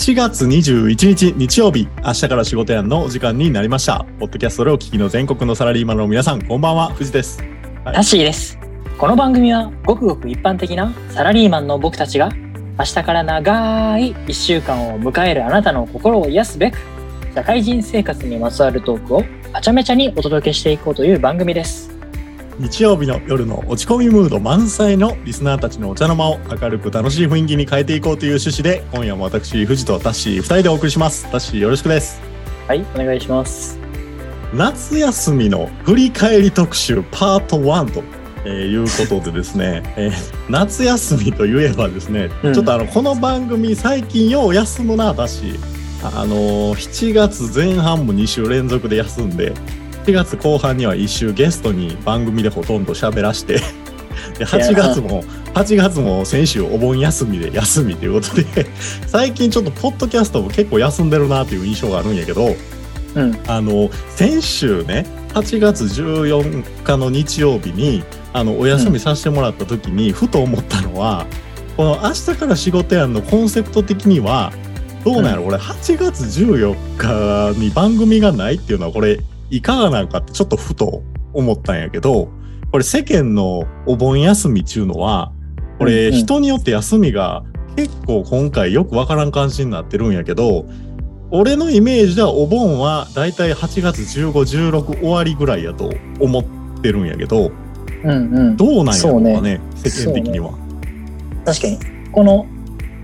8月21日日曜日、明日から仕事やんのお時間になりました。ポッドキャストでお聞きの全国のサラリーマンの皆さん、こんばんは、藤です。タッシーです。この番組はごくごく一般的なサラリーマンの僕たちが明日から長い1週間を迎えるあなたの心を癒すべく社会人生活にまつわるトークをはちゃめちゃにお届けしていこうという番組です。日曜日の夜の落ち込みムード満載のリスナーたちのお茶の間を明るく楽しい雰囲気に変えていこうという趣旨で、今夜も私、藤とタッシー2人でお送りします。タッシーよろしくです。はい、お願いします。夏休みの振り返り特集パート1と、えーいうことでですね、えー夏休みといえばですね、うんちょっとあのこの番組最近よう休むな私あのー7月前半も2週連続で休んで7月後半には1週ゲストに番組でほとんど喋らして で8月も8月も先週お盆休みで休みということで最近ちょっとポッドキャストも結構休んでるなという印象があるんやけどうん、あの先週ね8月14日の日曜日にあのお休みさせてもらった時に、ふと思ったのはこの「明日から仕事やん」のコンセプト的にはどうなんやろ、これ8月14日に番組がないっていうのはこれいかがなのかってちょっとふと思ったんやけどこれ世間のお盆休みっていうのはこれうんうん人によって休みが結構今回よくわからん感じになってるんやけど俺のイメージではお盆はだいたい8月1516終わりぐらいやと思ってるんやけどうん、うん。どうなんやろうねね世間的には。確かに、この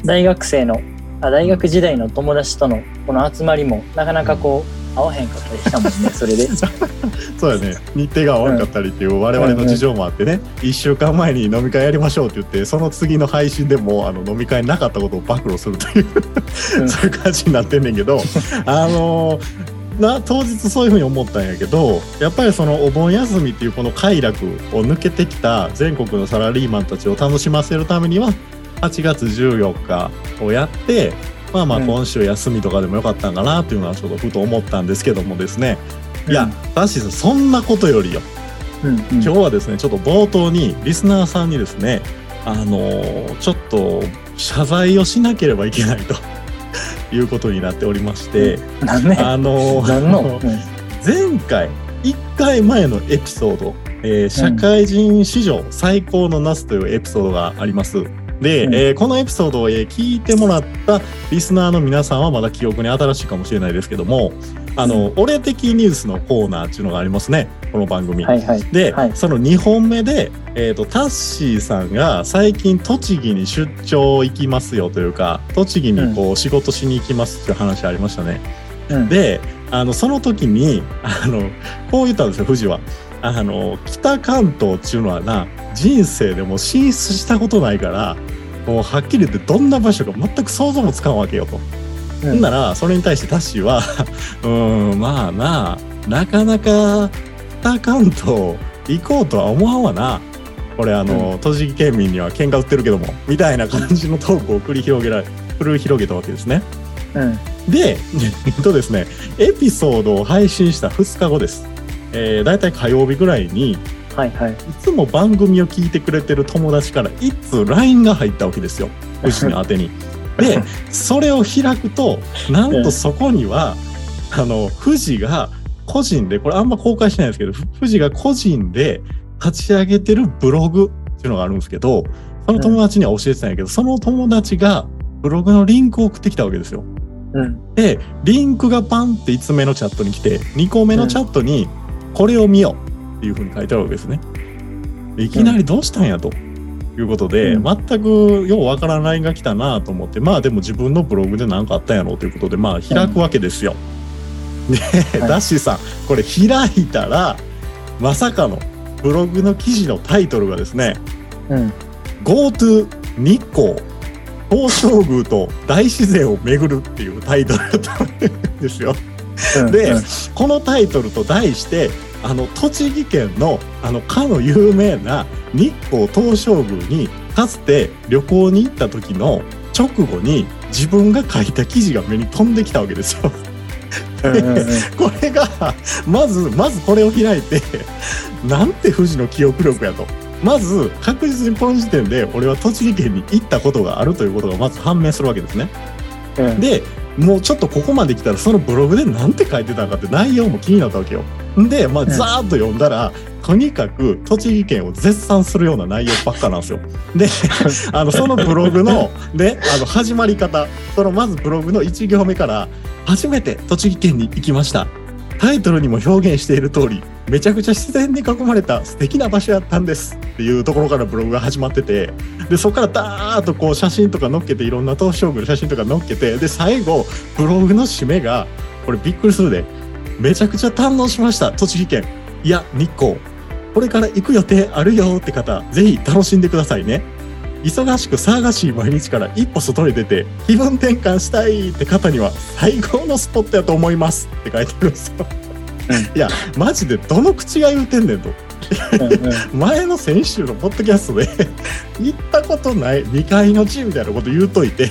大学生の、あ大学時代の友達とのこの集まりもなかなかこう、合わへんかったりしたもんね、それで。そうやね。日程が合わなかったりっていう我々の事情もあってね、1週間前に飲み会やりましょうって言ってその次の配信でもあの飲み会なかったことを暴露するという、うん。そういう感じになってんねんけどあのな当日そういうふうに思ったんやけどやっぱりそのお盆休みっていうこの快楽を抜けてきた全国のサラリーマンたちを楽しませるためには8月14日をやってまあまあうん。今週休みとかでもよかったんかなっていうのはちょっとふと思ったんですけどもですね。いや、タッシーさんそんなことよりよ。うん、うん、今日はですねちょっと冒頭にリスナーさんにですねあのーちょっと謝罪をしなければいけないと。いうことになっておりまして。あの前回1回前のエピソード、えー社会人史上最高のナスというエピソードがあります。で、うんえーこのエピソードを、えー聞いてもらったリスナーの皆さんはまだ記憶に新しいかもしれないですけどもあの、俺的ニュースのコーナーっていうのがありますねこの番組。はいはい。で、はいその2本目で、えー、とタッシーさんが最近栃木に出張行きますよというか栃木にこう仕事しに行きますっていう話ありましたね。うん、であのその時にあのこう言ったんですよ藤は。あの北関東っていうのはな人生でも進出したことないからもうはっきり言ってどんな場所か全く想像もつかんわけよと。うん、ほんならそれに対してタッシーは うーんまあななかなか北関東行こうとは思わんわなこれあの、栃木県民には喧嘩売ってるけどもみたいな感じのトークを繰り広げられ繰り広げたわけですね。うん、で えっとですねエピソードを配信した2日後です。えー、だいたい火曜日ぐらいにいはいはい。つも番組を聞いてくれてる友達から一通 LINE が入ったわけですよ藤に宛てに。でそれを開くとなんとそこには、あの富士が個人でこれあんま公開してないんですけどふ富士が個人で立ち上げてるブログっていうのがあるんですけどその友達には教えてたんやけど、その友達がブログのリンクを送ってきたわけですよ。うん、でリンクがパンって5つ目のチャットに来て2個目のチャットにこれを見ようっていうふうに書いてあるわけですね。でいきなりどうしたんやと。いうことで、うん全くようわからん LINE が来たなと思ってまあでも自分のブログで何かあったんやろうということでまあ開くわけですよ。で、はいダッシーさんこれ開いたらまさかのブログの記事のタイトルがですねうん、GoTo 日光東照宮と大自然を巡るっていうタイトルだったんですよ。うん、でうんこのタイトルと題してあの栃木県のあのかの有名な日光東照宮にかつて旅行に行った時の直後に自分が書いた記事が目に飛んできたわけですよ。これがまずまずこれを開いてなんて富士の記憶力やと。まず確実にこの時点で俺は栃木県に行ったことがあるということがまず判明するわけですね。うんでもうちょっとここまで来たらそのブログで何て書いてたかって内容も気になったわけよ。で、まあ、んざーっと読んだら、とにかく栃木県を絶賛するような内容ばっかなんですよ。で、あの、そのブログの、で、あの、始まり方、そのまずブログの1行目から、初めて栃木県に行きました。タイトルにも表現している通り、めちゃくちゃ自然に囲まれた素敵な場所やったんですっていうところからブログが始まってて、で、そこからダーッとこう写真とか載っけて、いろんな東照宮の写真とか載っけて、で、最後、ブログの締めが、これびっくりするで、めちゃくちゃ堪能しました、栃木県。いや、日光。これから行く予定あるよって方、ぜひ楽しんでくださいね。忙しく騒がしい毎日から一歩外に出て気分転換したいって方には最高のスポットやと思います。って書いてあるんですよ。いや、マジでどの口が言うてんねんと。うん。前の先週のポッドキャストで行ったことない未開の地みたいなこと言うといて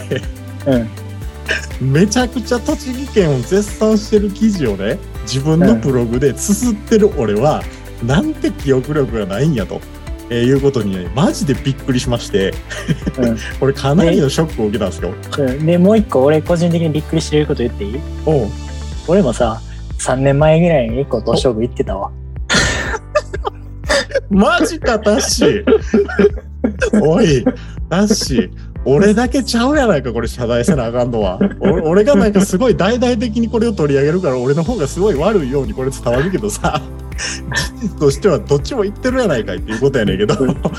うん。めちゃくちゃ栃木県を絶賛してる記事をね自分のブログで綴ってる俺は、なんて記憶力がないんやと、えーいうことにねマジでびっくりしましてうん。これかなりのショックを受けたんですよ。うん。でもう一個俺個人的にびっくりしてること言っていい？おう。俺もさ3年前ぐらいに一個東照宮行ってたわ。マジかタッシー。おいタッシー俺だけちゃうやないかこれ謝罪せなあかんのは。お俺がなんかすごい大々的にこれを取り上げるから俺の方がすごい悪いようにこれ伝わるけどさ事実としてはどっちも言ってるやないかいっていうことやねんけど。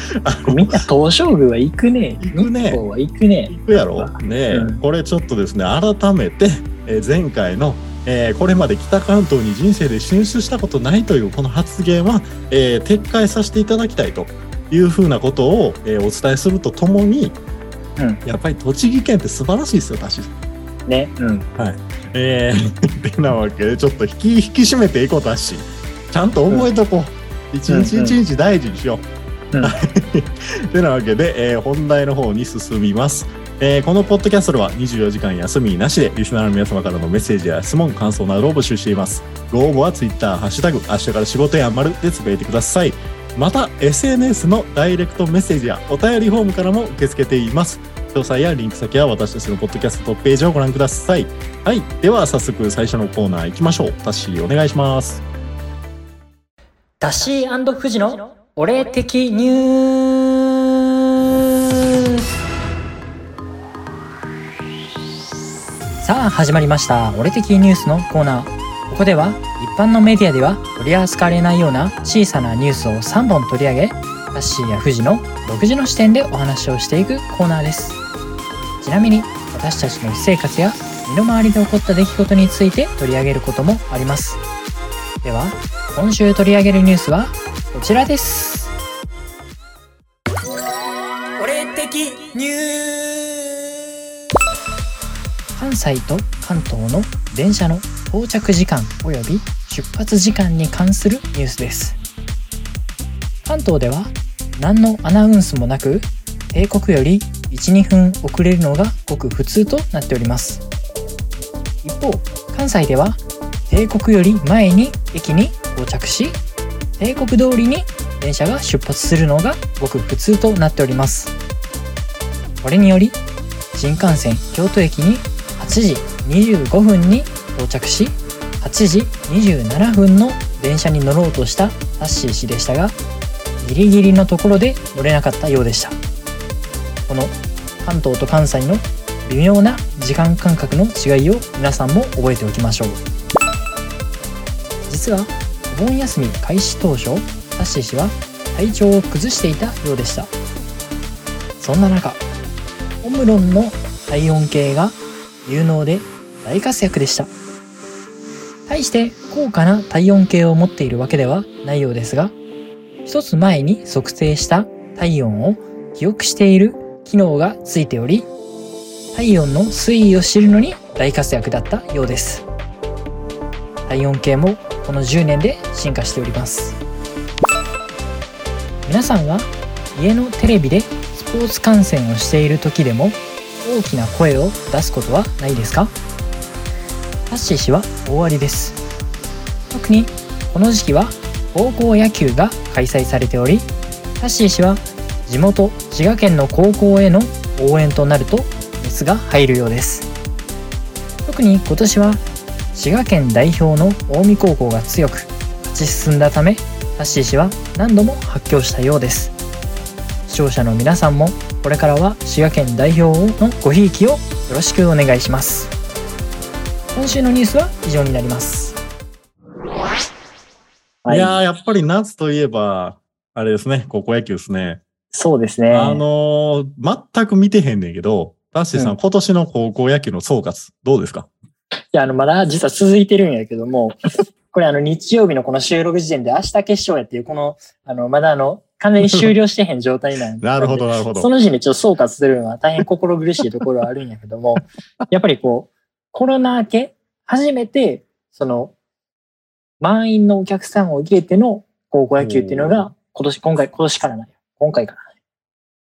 みんな東照宮は行くね。行くね。日光は行くね。行くやろ。ねえ、うん。これちょっとですね改めて、えー前回の、えーこれまで北関東に人生で進出したことないというこの発言は、えー撤回させていただきたいというふうなことを、えーお伝えするとともに、うん。やっぱり栃木県って素晴らしいですよ私。ね。うん。えー、てなわけでちょっと引き引き締めていこうだしちゃんと覚えとこう、一日一日大事にしよう。うん てなわけで、えー本題の方に進みます。えーこのポッドキャストでは24時間休みなしでリスナーの皆様からのメッセージや質問、感想などを募集しています。ご応募は Twitter、ハッシュタグ、明日から仕事や丸でつぶやいてください。また、SNS のダイレクトメッセージやお便りフォームからも受け付けています。詳細やリンク先は私たちのポッドキャストトップページをご覧ください。はい。では、早速最初のコーナー行きましょう。タッシーお願いします。ダッシー富士の俺的ニュース。さあ始まりました。俺的ニュースのコーナー。ここでは一般のメディアでは取り扱われないような小さなニュースを3本取り上げダッシーや富士の独自の視点でお話をしていくコーナーです。ちなみに私たちの私生活や身の回りで起こった出来事について取り上げることもあります。では今週取り上げるニュースはこちらです。俺的ニュー関西と関東の電車の到着時間および出発時間に関するニュースです。関東では何のアナウンスもなく定刻より12分遅れるのがごく普通となっております。一方関西では定刻より前に駅に到着し定刻通りに電車が出発するのがごく普通となっております。これにより新幹線京都駅に8時25分に到着し8時27分の電車に乗ろうとしたタッシー氏でしたがギリギリのところで乗れなかったようでした。この関東と関西の微妙な時間感覚の違いを皆さんも覚えておきましょう。実は盆休み開始当初タッシー氏は体調を崩していたようでした。そんな中オムロンの体温計が有能で大活躍でした。対して高価な体温計を持っているわけではないようですが一つ前に測定した体温を記憶している機能がついており体温の推移を知るのに大活躍だったようです。体温計もこの10年で進化しております。皆さんは家のテレビでスポーツ観戦をしている時でも大きな声を出すことはないですか？タッシー氏は大ありです。特にこの時期は高校野球が開催されておりタッシー氏は地元滋賀県の高校への応援となると熱が入るようです。特に今年は滋賀県代表の近江高校が強く勝ち進んだためハッシー氏は何度も発狂したようです。視聴者の皆さんもこれからは滋賀県代表のごひいきをよろしくお願いします。今週のニュースは以上になります。い。やー、やっぱり夏といえば、あれですね、高校野球ですね。そうですね。あのー全く見てへんねんけど、タッシーさん、うん。今年の高校野球の総括、どうですか？いやあのまだ実は続いてるんやけども これあの日曜日のこの収録時点で明日決勝やっていうこのあのまだあの完全に終了してへん状態なんで なるほど、なるほど。その時点でちょっと総括するのは大変心苦しいところはあるんやけども、やっぱりこう、コロナ明け、初めて、その、満員のお客さんを入れての高校野球っていうのが、今年、今回、今年からなんよ。今回からね。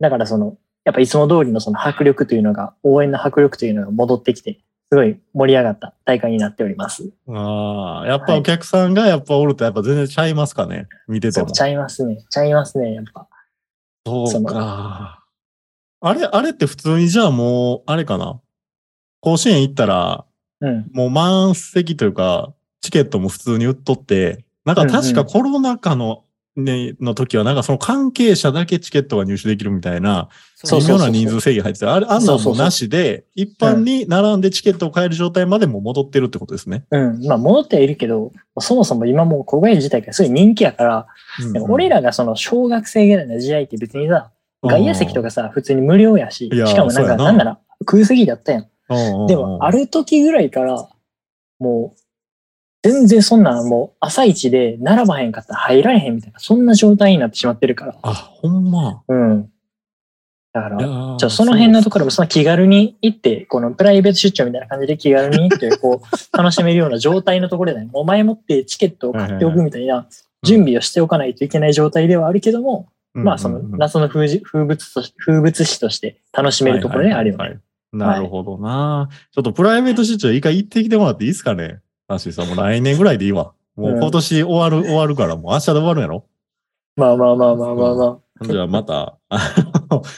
だからその、やっぱいつも通りのその迫力というのが、応援の迫力というのが戻ってきて、すごい盛り上がった大会になっております。ああ、やっぱお客さんがやっぱおるとやっぱ全然ちゃいますかね見てても。ちゃいますね。ちゃいますね、やっぱ。そうか。あれ、あれって普通にじゃあもう、あれかな。甲子園行ったら、うん。もう満席というか、チケットも普通に売っとって、なんか確かコロナ禍の、ね、の時はなんかその関係者だけチケットが入手できるみたいな、微そうそな人数制限入ってた。あれ、あんなんもなしで、一般に並んでチケットを買える状態までも戻ってるってことですね。うん。まあ、戻ってはいるけど、そもそも今もう高校野球自体がすごい人気やから、うんでも俺らがその小学生ぐらいの時代って別にさ、外野席とかさ、普通に無料やし、しかもなんか、ななんなら空席だったやん。うんでも、ある時ぐらいから、もう、全然そんな、もう、朝一で並ばへんかったら入られへんみたいな、そんな状態になってしまってるから。あ、ほんま。うん。だから、じゃあその辺のところもその気軽に行って、このプライベート出張みたいな感じで気軽に行って、こう、楽しめるような状態のところで、ね、もう前もってチケットを買っておくみたいな準備をしておかないといけない状態ではあるけども、まあその夏の風物とし風物詩として楽しめるところであるよね。はいはいはいなるほどな。ちょっとプライベート出張一回行ってきてもらっていいですかね？タッシーさん、もう来年ぐらいでいいわ。もう今年終わる、終わるから、もう明日で終わるんやろまあまあまあまあまあまあ。じゃあまた、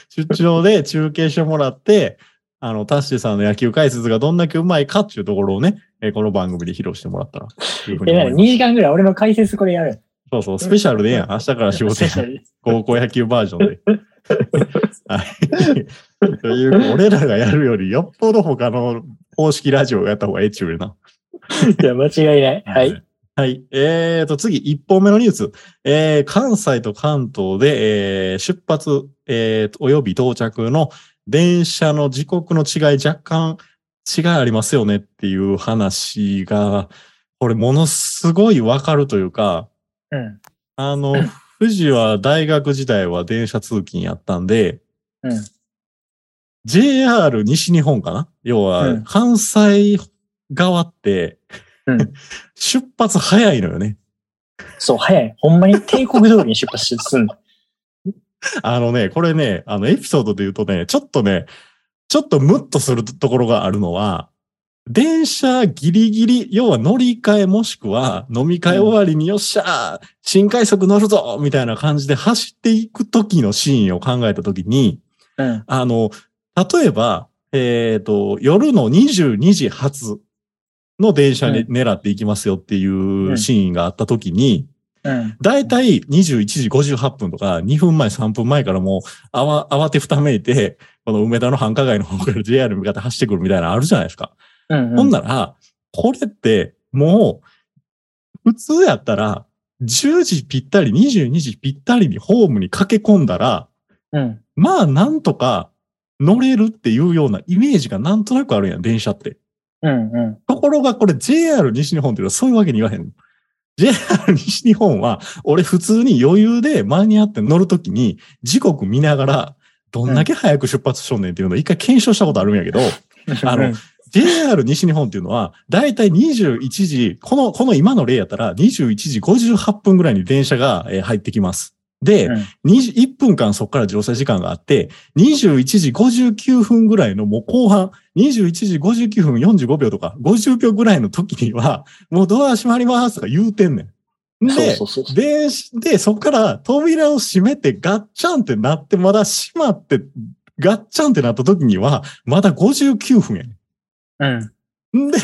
出張で中継してもらって、あの、タッシーさんの野球解説がどんだけうまいかっていうところをね、えーこの番組で披露してもらったら、いうふういます2時間ぐらい俺の解説これやる？そうそう、スペシャルでええやん。明日から仕事やん。高校野球バージョンで。はい。という、俺らがやるよりよっぽど他の公式ラジオをやった方がええっちゅうよな。いや、間違いない。はい。。はい。えーと、次、1本目のニュース。えー、関西と関東で、えー出発、えーと、および到着の電車の時刻の違い、若干違いありますよねっていう話が、これものすごいわかるというか、うん。あの、富士は大学時代は電車通勤やったんで、うん。JR 西日本かな？要うはん、関西側って、うん出発早いのよね。そう、早い。ほんまに帝国通りに出発すんの。あのね、これね、あのエピソードで言うとね、ちょっとね、ちょっとムッとするところがあるのは、電車ギリギリ、要は乗り換えもしくは飲み会終わりによっしゃー新快速乗るぞみたいな感じで走っていく時のシーンを考えた時に、うん。あの、例えば、えっ、と、夜の22時発の電車にう狙っていきますよっていうシーンがあった時に、うん。だいたい21時58分とか2分前3分前からもう慌てふためいて、この梅田の繁華街の方から JR に向かって走ってくるみたいなのあるじゃないですか。うん。ほんなら、これってもう普通やったら10時ぴったり22時ぴったりにホームに駆け込んだら、うん。まあなんとか乗れるっていうようなイメージがなんとなくあるやん、電車って。うん。うん。ところがこれ JR 西日本っていうのはそういうわけに言わへんの。JR 西日本は、俺普通に余裕で間に合って乗るときに時刻見ながら、どんだけ早く出発しとんねんっていうのを一回検証したことあるんやけど、あの JR 西日本っていうのは、だいたい21時、この、この今の例やったら21時58分ぐらいに電車がえー入ってきます。で、うん20 1分間そこから乗車時間があって、21時59分ぐらいのもう後半、21時59分45秒とか50秒ぐらいの時には、もうドア閉まりますとか言うてんねん。でそ、うそうそう。で、で、そこから扉を閉めてガッチャンってなって、まだ閉まって、ガッチャンってなった時には、まだ59分やねん。うん。んで、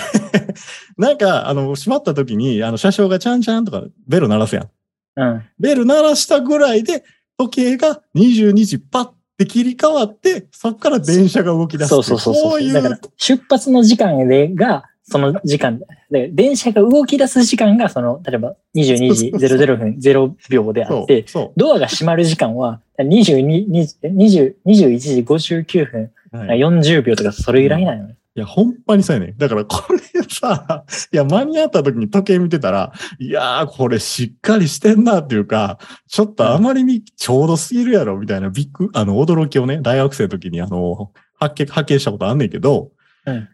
なんか、あの、閉まった時に、あの、車掌がチャンチャンとかベル鳴らすやん。うん。ベル鳴らしたぐらいで、時計が22時パッて切り替わって、そこから電車が動き出す。そうそうそうそう。こういうだから、出発の時間でが、その時間で、電車が動き出す時間が、その、例えば22時00分0秒であって、そドアが閉まる時間は22 20 20 21時59分う。はい40秒とかそれぐらいなのよ。いや、ほんまにそうやね。だからこれさ、いや、間に合った時に時計見てたら、いやー、これしっかりしてんなっていうか、ちょっとあまりにちょうどすぎるやろ、みたいなビッグ、あの、驚きをね、大学生の時にあの、発見、発見したことあんねんけど、うん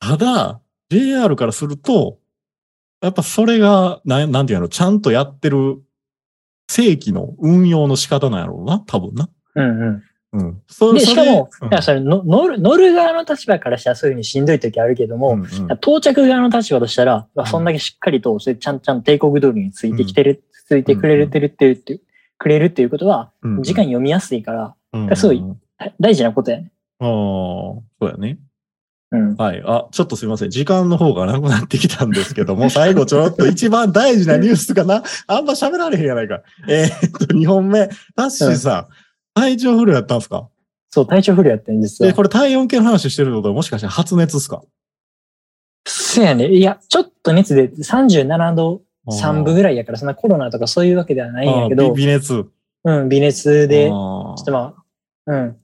ただ、JR からすると、やっぱそれが、なん、なんていうの、ちゃんとやってる正規の運用の仕方なんやろうな、多分な。うんうん。うん。そで、しかも、それだからそれの乗る、乗る側の立場からしたらそういうふうにしんどい時あるけども、うんうん到着側の立場としたら、んそんだけしっかりと、それちゃんちゃん帝国通りについてきてる、ついてくれてるっていう、ってくれるっていうことは、うん時間読みやすいから、うんすごい大事なことやね。ああ、そうやね。うん。はい。あ、ちょっとすいません。時間の方がなくなってきたんですけども、最後ちょっと一番大事なニュースかな。あんま喋られへんやないか。えーっと、2本目。タッシーさん、体調不良やったんですか？そう、体調不良やってん、実で、は。これ体温計の話してるってこと？はもしかして発熱ですか？そうやね。いや、ちょっと熱で37度3分ぐらいやから、そんなコロナとかそういうわけではないんやけど微微熱。うん、微熱で、ちあょーっとまあ、うん。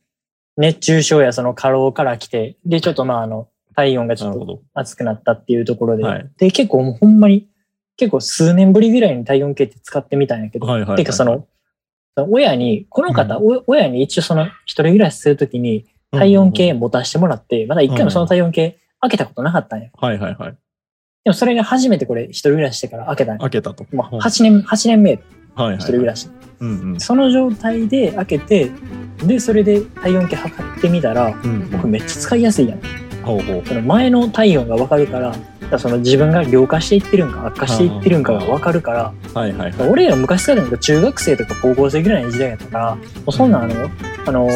熱中症やその過労から来て、で、ちょっとまあ、あの、体温がちょっと。熱くなったっていうところで、はいで、結構もうほんまに、結構数年ぶりぐらいに体温計って使ってみたんやけど、はいはいはいてかその、親に、この方、お親に一応その一人暮らしするときに体温計持たせてもらって、まだ一回もその体温計開けたことなかったんや。はいはいはい。でもそれが初めてこれ一人暮らししてから開けたんや。開けたと。もう8年、8年目、はいはい。一人暮らし。うんうん。その状態で開けて、で、それで体温計測ってみたら、うん僕めっちゃ使いやすいやん。ほうほう。その前の体温がわかるからその自分が良化していってるんか悪化していってるんかがわかるから、はいはいはい。俺ら昔からなんか中学生とか高校生ぐらいの時代やったから、もうそんなんあの、あの、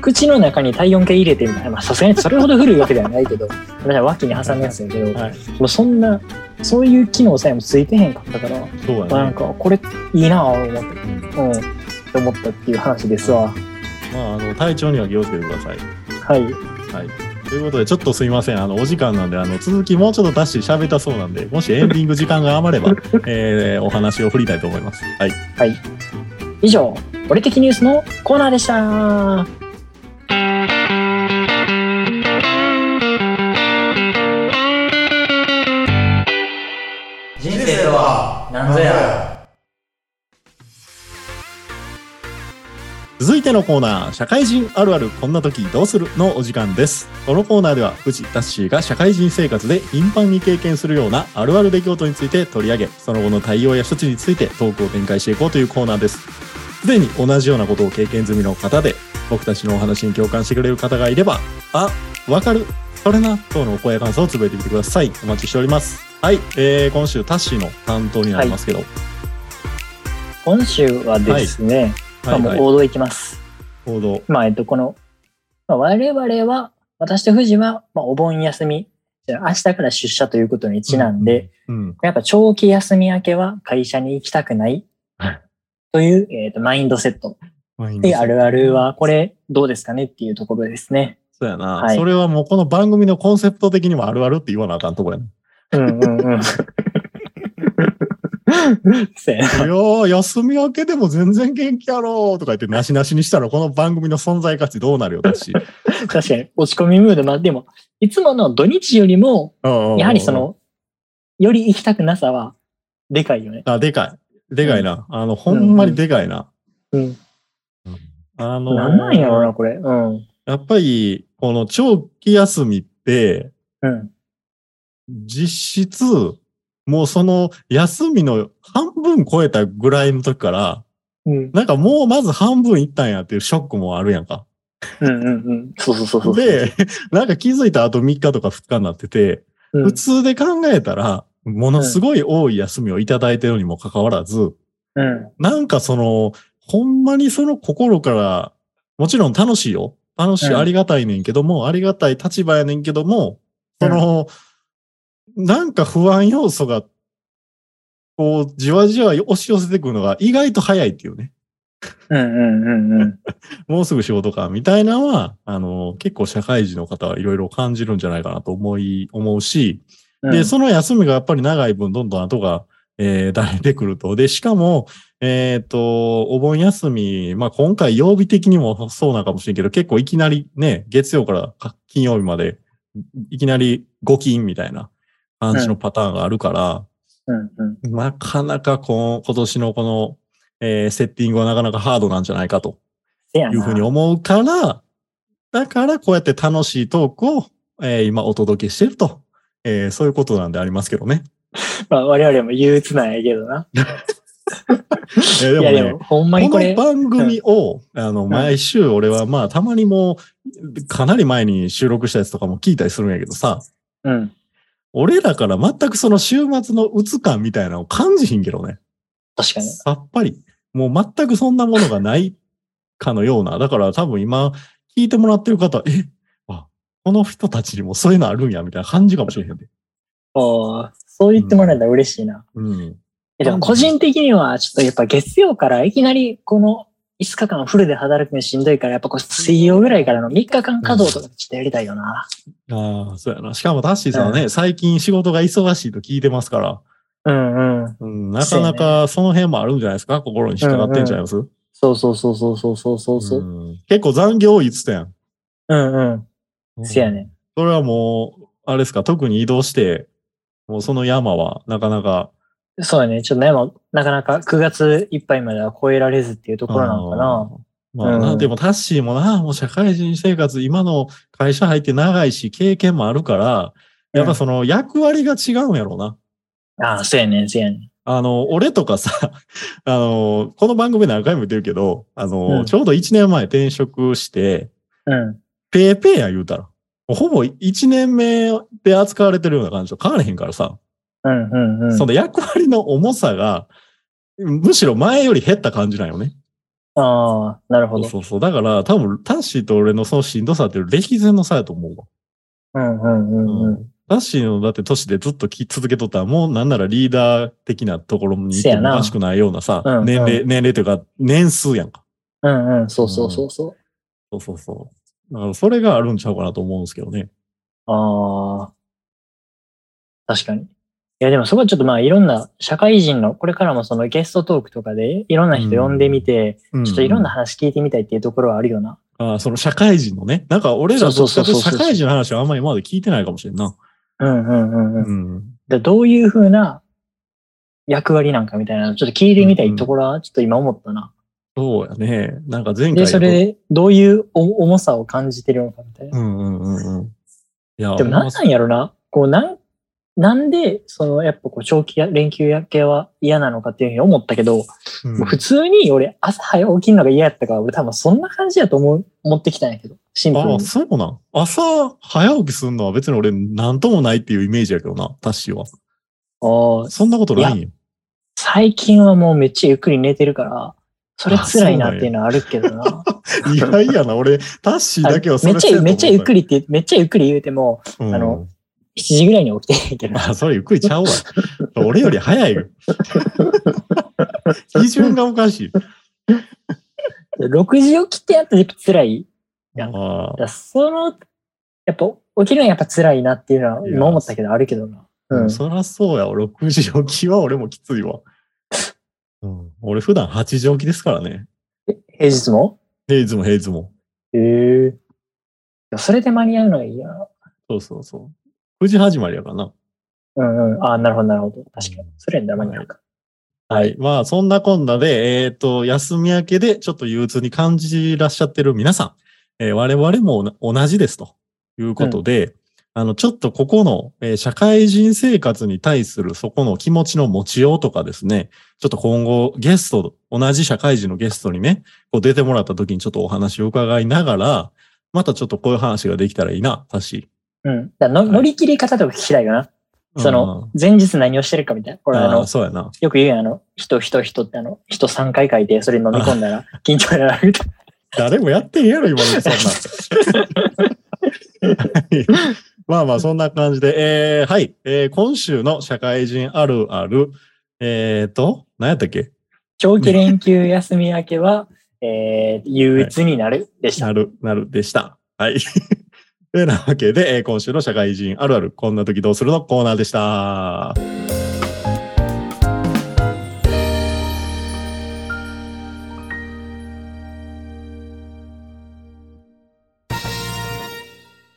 口の中に体温計入れてみたいな、まあさすがにそれほど古いわけではないけど、私は脇に挟むやつやけど、はい。もうそんな、そういう機能さえもついてへんかったから、そうやまあなんね。かこれいいなぁ思って、うんうん、って思ったっていう話ですわ。まあ、あの、体調には気をつけてください。はい。はい。ということで、ちょっとすいません。あの、お時間なんで、あの、続きもうちょっとダッシュ喋ったそうなんで、もしエンディング時間が余れば、えー、お話を振りたいと思います。はい。はい。以上、俺的ニュースのコーナーでした。人生とは何ぞや。続いてのコーナー、社会人あるあるこんな時どうするのお時間です。このコーナーでは、藤田ッシーが社会人生活で頻繁に経験するようなあるある出来事について取り上げ、その後の対応や処置についてトークを展開していこうというコーナーです。すでに同じようなことを経験済みの方で、僕たちのお話に共感してくれる方がいれば、あ、わかる、それな、等のお声や感想をつぶやいてみてください。お待ちしております。はい、えー、今週タッシーの担当になりますけど、今週はですね、まあもう王道いきます。報道。まあ、えっと、この、まあ、我々は、私と藤は、まあ、お盆休み、明日から出社ということにちなんで、うん、やっぱ長期休み明けは会社に行きたくないはい という、えっとマインドセット。うん。で、あるあるは、これ、どうですかねっていうところですね。そうやな、はいそれはもうこの番組のコンセプト的にもあるあるって言わなあかんとこやな。うんうんうん。そうやないやー、休み明けでも全然元気やろーとか言ってなしなしにしたらこの番組の存在価値どうなるよだし。確かに、落ち込みムード、まあでも、いつもの土日よりも、やはりそ、の、より行きたくなさは、でかいよね。あ、でかい。でかいな。あの、ほんまにでかいな。うん。あのーなんなんやろうな、これ。うん。やっぱり、この長期休みって、うん。実質、もうその休みの半分超えたぐらいの時から、うん。なんかもうまず半分いったんやっていうショックもあるやんか。うんうんうん。そうそうそうそう。で、なんか気づいた後3日とか2日になってて、うん、普通で考えたら、ものすごい多い休みをいただいてるにもかかわらず、うん。なんかその、ほんまにその心から、もちろん楽しいよ。楽しい、うんありがたいねんけども、ありがたい立場やねんけども、その、なんか不安要素が、こう、じわじわ押し寄せてくるのが意外と早いっていうね。うんうんうんうん。もうすぐ仕事か、みたいなのは、あの、結構社会人の方はいろいろ感じるんじゃないかなと思い、思うし、うんで、その休みがやっぱり長い分、どんどん後が、えー、だれてくると。で、しかも、えっ、と、お盆休み、まあ今回曜日的にもそうなのかもしれんけど、結構いきなりね、月曜から金曜日まで、いきなり5金みたいな感じのパターンがあるから、うんうん。なかなかこう今年のこの、えーセッティングはなかなかハードなんじゃないかと。いうふうに思うから、だからこうやって楽しいトークを、えー今お届けしてると、えーそういうことなんでありますけどね。まあ我々も憂鬱なんやけどな。えーでもねほんまにこ。の番組を、あの、ん毎週俺はまあたまにもう、かなり前に収録したやつとかも聞いたりするんやけどさ、うん。俺らから全くその週末の鬱感みたいなのを感じひんけどね。確かに。さっぱり。もう全くそんなものがないかのような。だから多分今聞いてもらってる方は、え、あ、この人たちにもそういうのあるんや、みたいな感じかもしれへんで。おーそう言ってもらえたら嬉しいな。うん。えでも個人的には、ちょっとやっぱ月曜からいきなりこの5日間フルで働くのしんどいから、やっぱこう水曜ぐらいからの3日間稼働とかちょっとやりたいよな。ああ、そうやな。しかもタッシーさんはね、最近仕事が忙しいと聞いてますから、うんうん。うん、なかなかその辺もあるんじゃないですか？心に引っかかってんじゃないます、そうそうそうそうそうそうそうそう。ん結構残業多いっつったやん。うんうん。せやね。それはもう、あれですか、特に移動して、もうその山はなかなか、そうやね。ちょっとね、もうなかなか9月いっぱいまでは超えられずっていうところなのかな。まあな、うんでもタッシーもな、もう社会人生活、今の会社入って長いし、経験もあるから、やっぱその役割が違うんやろうな。ああ、そうやねん、そうやねん。あの、俺とかさ、あの、この番組で何回も言ってるけど、あの、うんちょうど1年前転職して、うん。ペーペーや言うたら、ほぼ1年目で扱われてるような感じと変われへんからさ、うんうんうん。その役割の重さが、むしろ前より減った感じなんよね。ああ、なるほど。そうそう。だから、多分、タッシーと俺のそのしんどさって歴然の差やと思うわ。うんうんうんうん。タッシーのだって年でずっと聞き続けとったら、もうなんならリーダー的なところに行ってもおかしくないようなさ、せやなうん年齢、う年齢というか、年数やんか。うんうん、そうそうそうそう。そうそうそう。だから、それがあるんちゃうかなと思うんですけどね。ああ。確かに。いや、でもそこはちょっとまあいろんな社会人の、これからもそのゲストトークとかでいろんな人呼んでみて、うんちょっといろんな話聞いてみたいっていうところはあるよな。ああ、その社会人のね。なんか、俺らと社会人の話はあんまり今まで聞いてないかもしれんな。うんうんうんうん。うん。でどういうふうな役割なんかみたいなのちょっと聞いてみたいところはちょっと今思ったな。そうやね。なんか前回で、それでどういうお重さを感じてるのかみたいな。うんうんうんうん。いや、でもなんなんやろな。こうなん、なんで、その、やっぱこう、長期や連休明けは嫌なのかっていうふうに思ったけど、うん普通に俺、朝早起きるのが嫌やったから、俺多分そんな感じやと思う、思ってきたんやけど、シンプルああ、に。そうなん。朝早起きするのは別に俺なんともないっていうイメージやけどな、タッシーは。ああそんなことないんよ。最近はもうめっちゃゆっくり寝てるから、それ辛いなっていうのはあるけどな。意外 やな。俺、タッシーだけはそれめっちゃ、めっちゃゆっくり。りって、めっちゃゆっくり言うても、うんあの、7時ぐらいに起きてんけど。あ、それゆっくりちゃうわ。俺より早いよ。基準がおかしい。6時起きてやっとやっぱ辛い。やその、やっぱ起きるのはやっぱ辛いなっていうのは今思ったけどあるけどな。うん。そらそうや。6時起きは俺もきついわ。うん、俺普段8時起きですからね。平日も？平日も平日も。へえそれで間に合うのがいいよな。そうそうそう。9時始まりやからな。うんうん。ああ、なるほど、なるほど。確かに。それやったら間に合うか。はい。まあ、そんなこんなで、えっ、と、休み明けでちょっと憂鬱に感じらっしゃってる皆さん、えー我々も同じですということで、あの、ちょっとここの、えー社会人生活に対するそこの気持ちの持ちようとかですね、ちょっと今後ゲスト、同じ社会人のゲストにね、こう出てもらった時にちょっとお話を伺いながら、またちょっとこういう話ができたらいいな、タシ。うん。だからの乗り切り方とか聞きたいよな。その、前日何をしてるかみたいな。これあのそうやな。よく言うやん、あの、人、人、人ってあの、人3回書いて、それ飲み込んだら緊張になるみたいな。誰もやってんやろ、今のそんな。まあまあ、そんな感じで、えー、はい、えー、今週の社会人あるある、えーと、何やったっけ？長期連休休み明けは、えー、憂鬱になるでした。なる、なるでした。はい。というなわけで、えー今週の社会人あるある、こんな時どうするの？コーナーでした。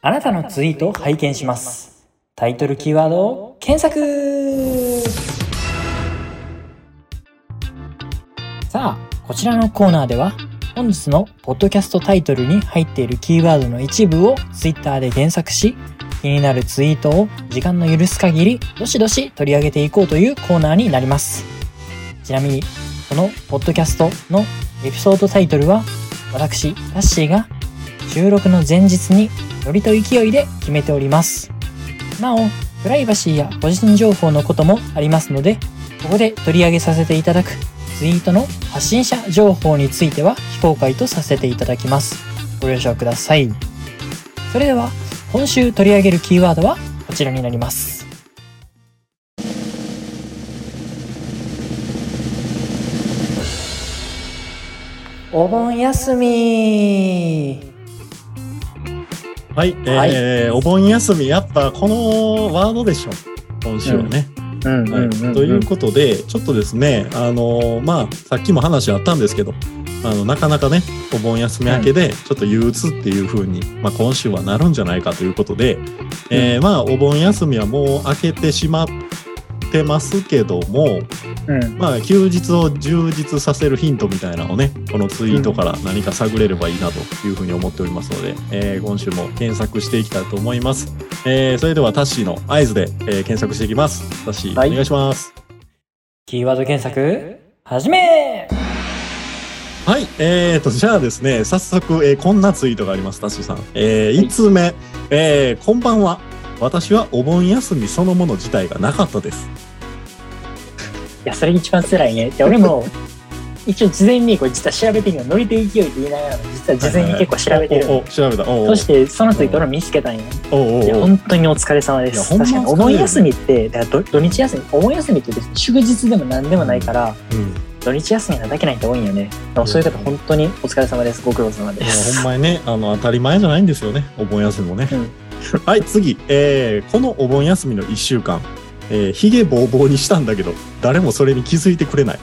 あなたのツイートを拝見します。タイトルキーワードを検索さあ、こちらのコーナーでは、本日のポッドキャストタイトルに入っているキーワードの一部をツイッターで検索し、気になるツイートを時間の許す限り、どしどし取り上げていこうというコーナーになります。ちなみに、このポッドキャストのエピソードタイトルは、私、タッシーが収録の前日にノリと勢いで決めております。なお、プライバシーや個人情報のこともありますので、ここで取り上げさせていただくツイートの発信者情報については非公開とさせていただきます。ご了承ください。それでは、今週取り上げるキーワードはこちらになります。お盆休みはい、えーお盆休み、やっぱこのワードでしょ。今週はね。うんはい、ということで、ちょっとですね、あのーまあ、さっきも話あったんですけど、あの、なかなかね、お盆休み明けで、ちょっと憂鬱っていう風に、まあ、今週はなるんじゃないかということで、えーまあ、お盆休みはもう明けてしまってますけども、うん。まあ、休日を充実させるヒントみたいなのをね、このツイートから何か探れればいいなというふうに思っておりますので、えー今週も検索していきたいと思います。えーそれではタッシーの合図で、えー検索していきます。タッシー、はいお願いします。キーワード検索、はじめはい、えーと、じゃあですね、早速、えーこんなツイートがあります、タッシーさん。えー、はい1通目、えーこんばんは。私はお盆休みそのもの自体がなかったです。いや、それ一番辛いね。で、俺も、一応事前にこれ実は調べてみよう。ノリと勢いって言いながらも、実は事前に結構調べてるの。おおお調べた。そして、そのツイート俺見つけたんよ。いや、本当にお疲れ様です。確かに、お盆休みって、だから土土日休み、お盆休みって別に祝日でも何でもないから、うん土日休みなだけない人多いんよね。でもそういう方本当にお疲れ様です。ご苦労様です。ほんまにね、あの、当たり前じゃないんですよね。お盆休みもね。うんはい、次。えーこのお盆休みの1週間、えー、髭ぼうぼうにしたんだけど、誰もそれに気づいてくれない。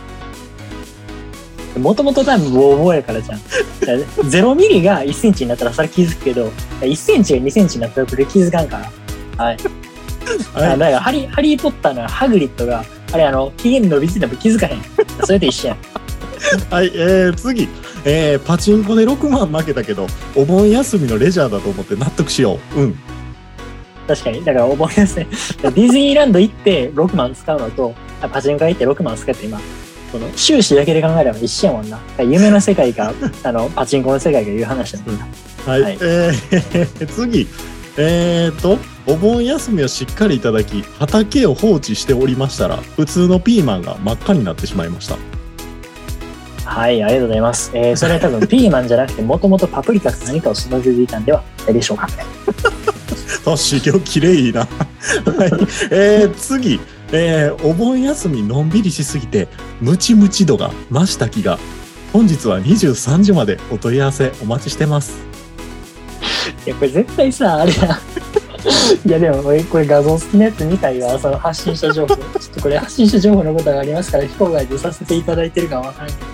もともと多分ボーボーやからじゃん。0ミリが1センチになったらそれ気づくけど、1センチが2センチになったらこれ気づかんから。はい。はいあだからハリ、ハリー・ポッターのハグリッドが、あれあの、期限伸びついても気づかへん。それと一緒やん。はい、えー、次。えーパチンコで6万負けたけど、お盆休みのレジャーだと思って納得しよう。うん。確かに。だから覚えやすい。ディズニーランド行って6万使うのと、あパチンコ屋行って6万使うって今、その収支だけで考えれば一緒やもんな。夢の世界か、あの、パチンコの世界が言う話だもんな。はい、はいえー次。えーと、お盆休みをしっかりいただき、畑を放置しておりましたら、普通のピーマンが真っ赤になってしまいました。はい、ありがとうございます。えー、それは多分 ピーマンじゃなくて、もともとパプリカか何かを育てていたんではないでしょうか。タッシー今日綺麗いいな。はい。えー、次。えー、お盆休みのんびりしすぎて、ムチムチ度が増した気が。本日は23時までお問い合わせお待ちしてます。いや、これ絶対さ、あれや。いやでも俺これ画像好きなやつ見たいわその発信した情報ちょっとこれ発信した情報のことがありますから非公開でさせていただいてるかわからんけど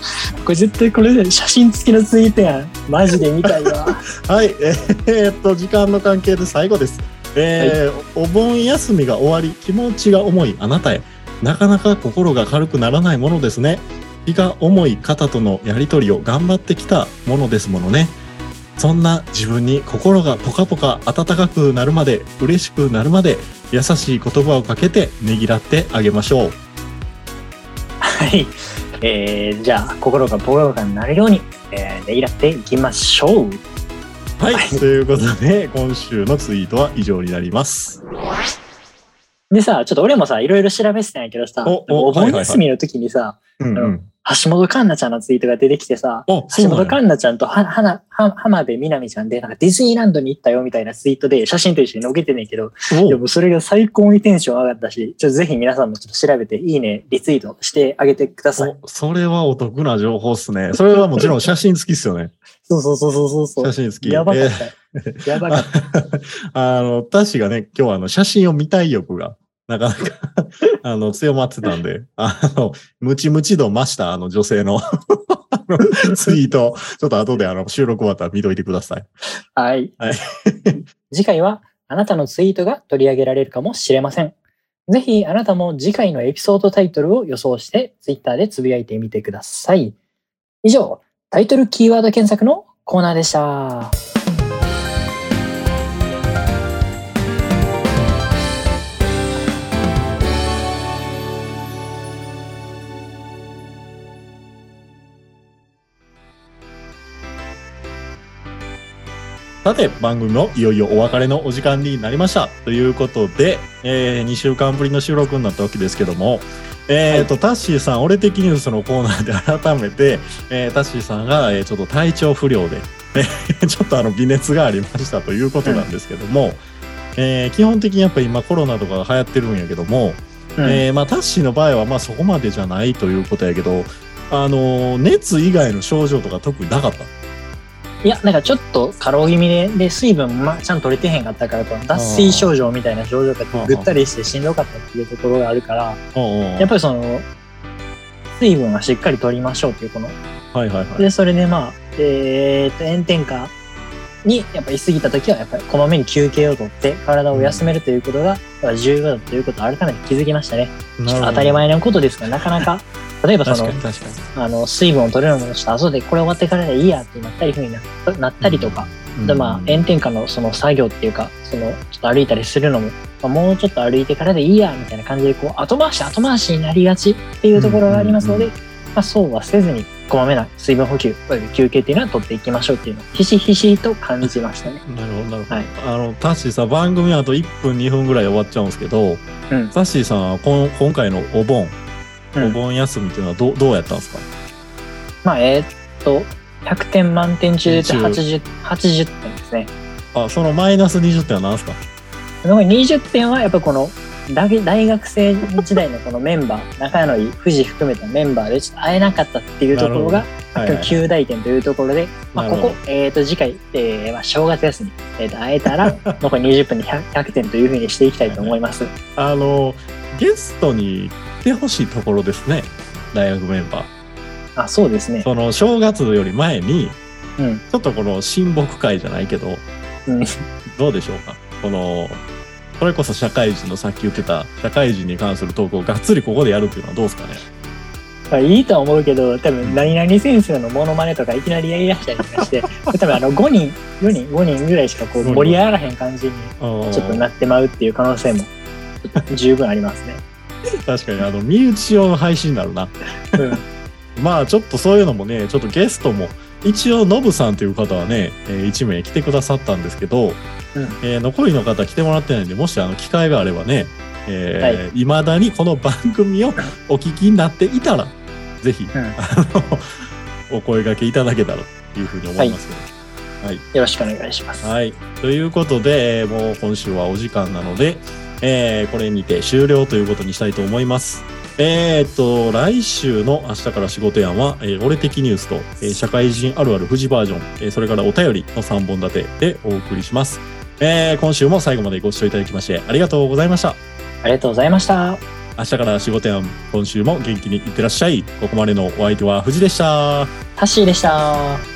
これ絶対これ写真付きのツイートやんマジで見たいわ はい。えー、っと、時間の関係で最後です。えーお盆休みが終わり、気持ちが重いあなたへ。なかなか心が軽くならないものですね。気が重い方とのやりとりを頑張ってきたものですものね。そんな自分に心がポカポカ温かくなるまで、嬉しくなるまで、優しい言葉をかけてねぎらってあげましょう。はいえー、じゃあ心がポカポカになるように、えー、ねぎらっていきましょうはい。はいということで、今週のツイートは以上になります。でさちょっと俺もさいろいろ調べてたんやけどさおおお盆休みの時にさ、うんうん。橋本環奈ちゃんのツイートが出てきてさ、橋本環奈ちゃんとははなは浜辺美波ちゃんで、なんかディズニーランドに行ったよみたいなツイートで写真と一緒に載っけてんねんけど、おでもそれが最高にテンション上がったし、ちょっとぜひ皆さんもちょっと調べて、いいね、リツイートしてあげてください。おそれはお得な情報っすね。それはもちろん写真付きっすよね。そうそうそうそうそう。写真付き。やばかっえーた。やばかった。あの、タッシーがね、今日はあの、写真を見たい欲が、なかなかあの、強まってたんで、あの、ムチムチ度増したあの女性の ツイート、ちょっと後であの、収録終わったら見といてください。はい。はい 次回はあなたのツイートが取り上げられるかもしれません。ぜひあなたも次回のエピソードタイトルを予想してツイッターでつぶやいてみてください。以上、タイトルキーワード検索のコーナーでした。さて、番組もいよいよお別れのお時間になりました。ということで、え2週間ぶりの収録になったわけですけども、えっ、と、タッシーさん、俺的ニュースのコーナーで改めて、えータッシーさんが、えーちょっと体調不良で、えーちょっとあの、微熱がありましたということなんですけども、えー基本的にやっぱり今コロナとかが流行ってるんやけども、うんえーまあ、タッシーの場合はまあそこまでじゃないということやけど、あのー熱以外の症状とか特になかった？いや、なんかちょっと過労気味で、で、水分もまちゃんと取れてへんかったから、この脱水症状みたいな症状がぐったりしてしんどかったっていうところがあるから、やっぱりその、水分はしっかり取りましょうっていう、この、はいはいはい。で、それでまあ、えー、と、炎天下にやっぱり過ぎた時は、やっぱりこまめに休憩をとって、体を休めるということが、やっぱ重要だということを改めて気づきましたね。当たり前のことですが、なかなか、例えばその。あの、水分を取れるのもちょっと後でこれ終わってからでいいやってなったりふうになったりとか、でまあ、炎天下のその作業っていうか、その、ちょっと歩いたりするのも、まあ、もうちょっと歩いてからでいいや、みたいな感じで、こう、後回し後回しになりがちっていうところがありますので、うんまあ、そうはせずに、こまめな水分補給、および休憩っていうのは取っていきましょうっていうのを、ひしひしと感じましたね。なるほど、なるほど。はいあの、タッシーさん、番組あと1分、2分ぐらいで終わっちゃうんですけど、うんタッシーさんはこん今回のお盆、うんお盆休みっていうのはどうどうやったんですか？まあ、えーっと、100点満点中で中80、80点ですね。あ、そのマイナス20点は何ですか？残り20点はやっぱこの大大学生時代のこのメンバー 仲のいい富士含めたメンバーでちょっと会えなかったっていうところがはいはい9大点というところで、まあ、ここ、えー、と次回、えーまあ、正月休み、えー、と会えたら 残り20分で 100, 100点というふうにしていきたいと思います。あの、ゲストに来てほしいところですね。大学メンバー。あそうですね。その正月より前に、うんちょっとこの親睦会じゃないけど、うんどうでしょうか？この、それこそ社会人のさっき言ってた社会人に関するトークをがっつりここでやるっていうのはどうですかね？まあ、いいとは思うけど多分何々先生のモノマネとかいきなりやりだしたりとかして 多分あの5人4人5人ぐらいしかこう盛り上がらへん感じにちょっとなってまうっていう可能性も十分ありますね。確かにあの身内用の配信になるな。うん。まあちょっとそういうのもねちょっとゲストも一応ノブさんという方はね、え1名来てくださったんですけど、うん。えー残りの方来てもらってないんでもしあの機会があればね、えー未だにこの番組をお聞きになっていたらぜひ、うん。あのお声掛けいただけたらというふうに思いますけど、よろしくお願いします。はい。ということで、えーもう今週はお時間なので、えーこれにて終了ということにしたいと思います。えーっと、来週の明日から仕事やんは、えー俺的ニュースと、えー社会人あるある富士バージョン、えーそれからお便りの3本立てでお送りします。えー今週も最後までご視聴いただきましてありがとうございました。ありがとうございました。明日から仕事やん、今週も元気にいってらっしゃい。ここまでのお相手は富士でした。タッシーでした。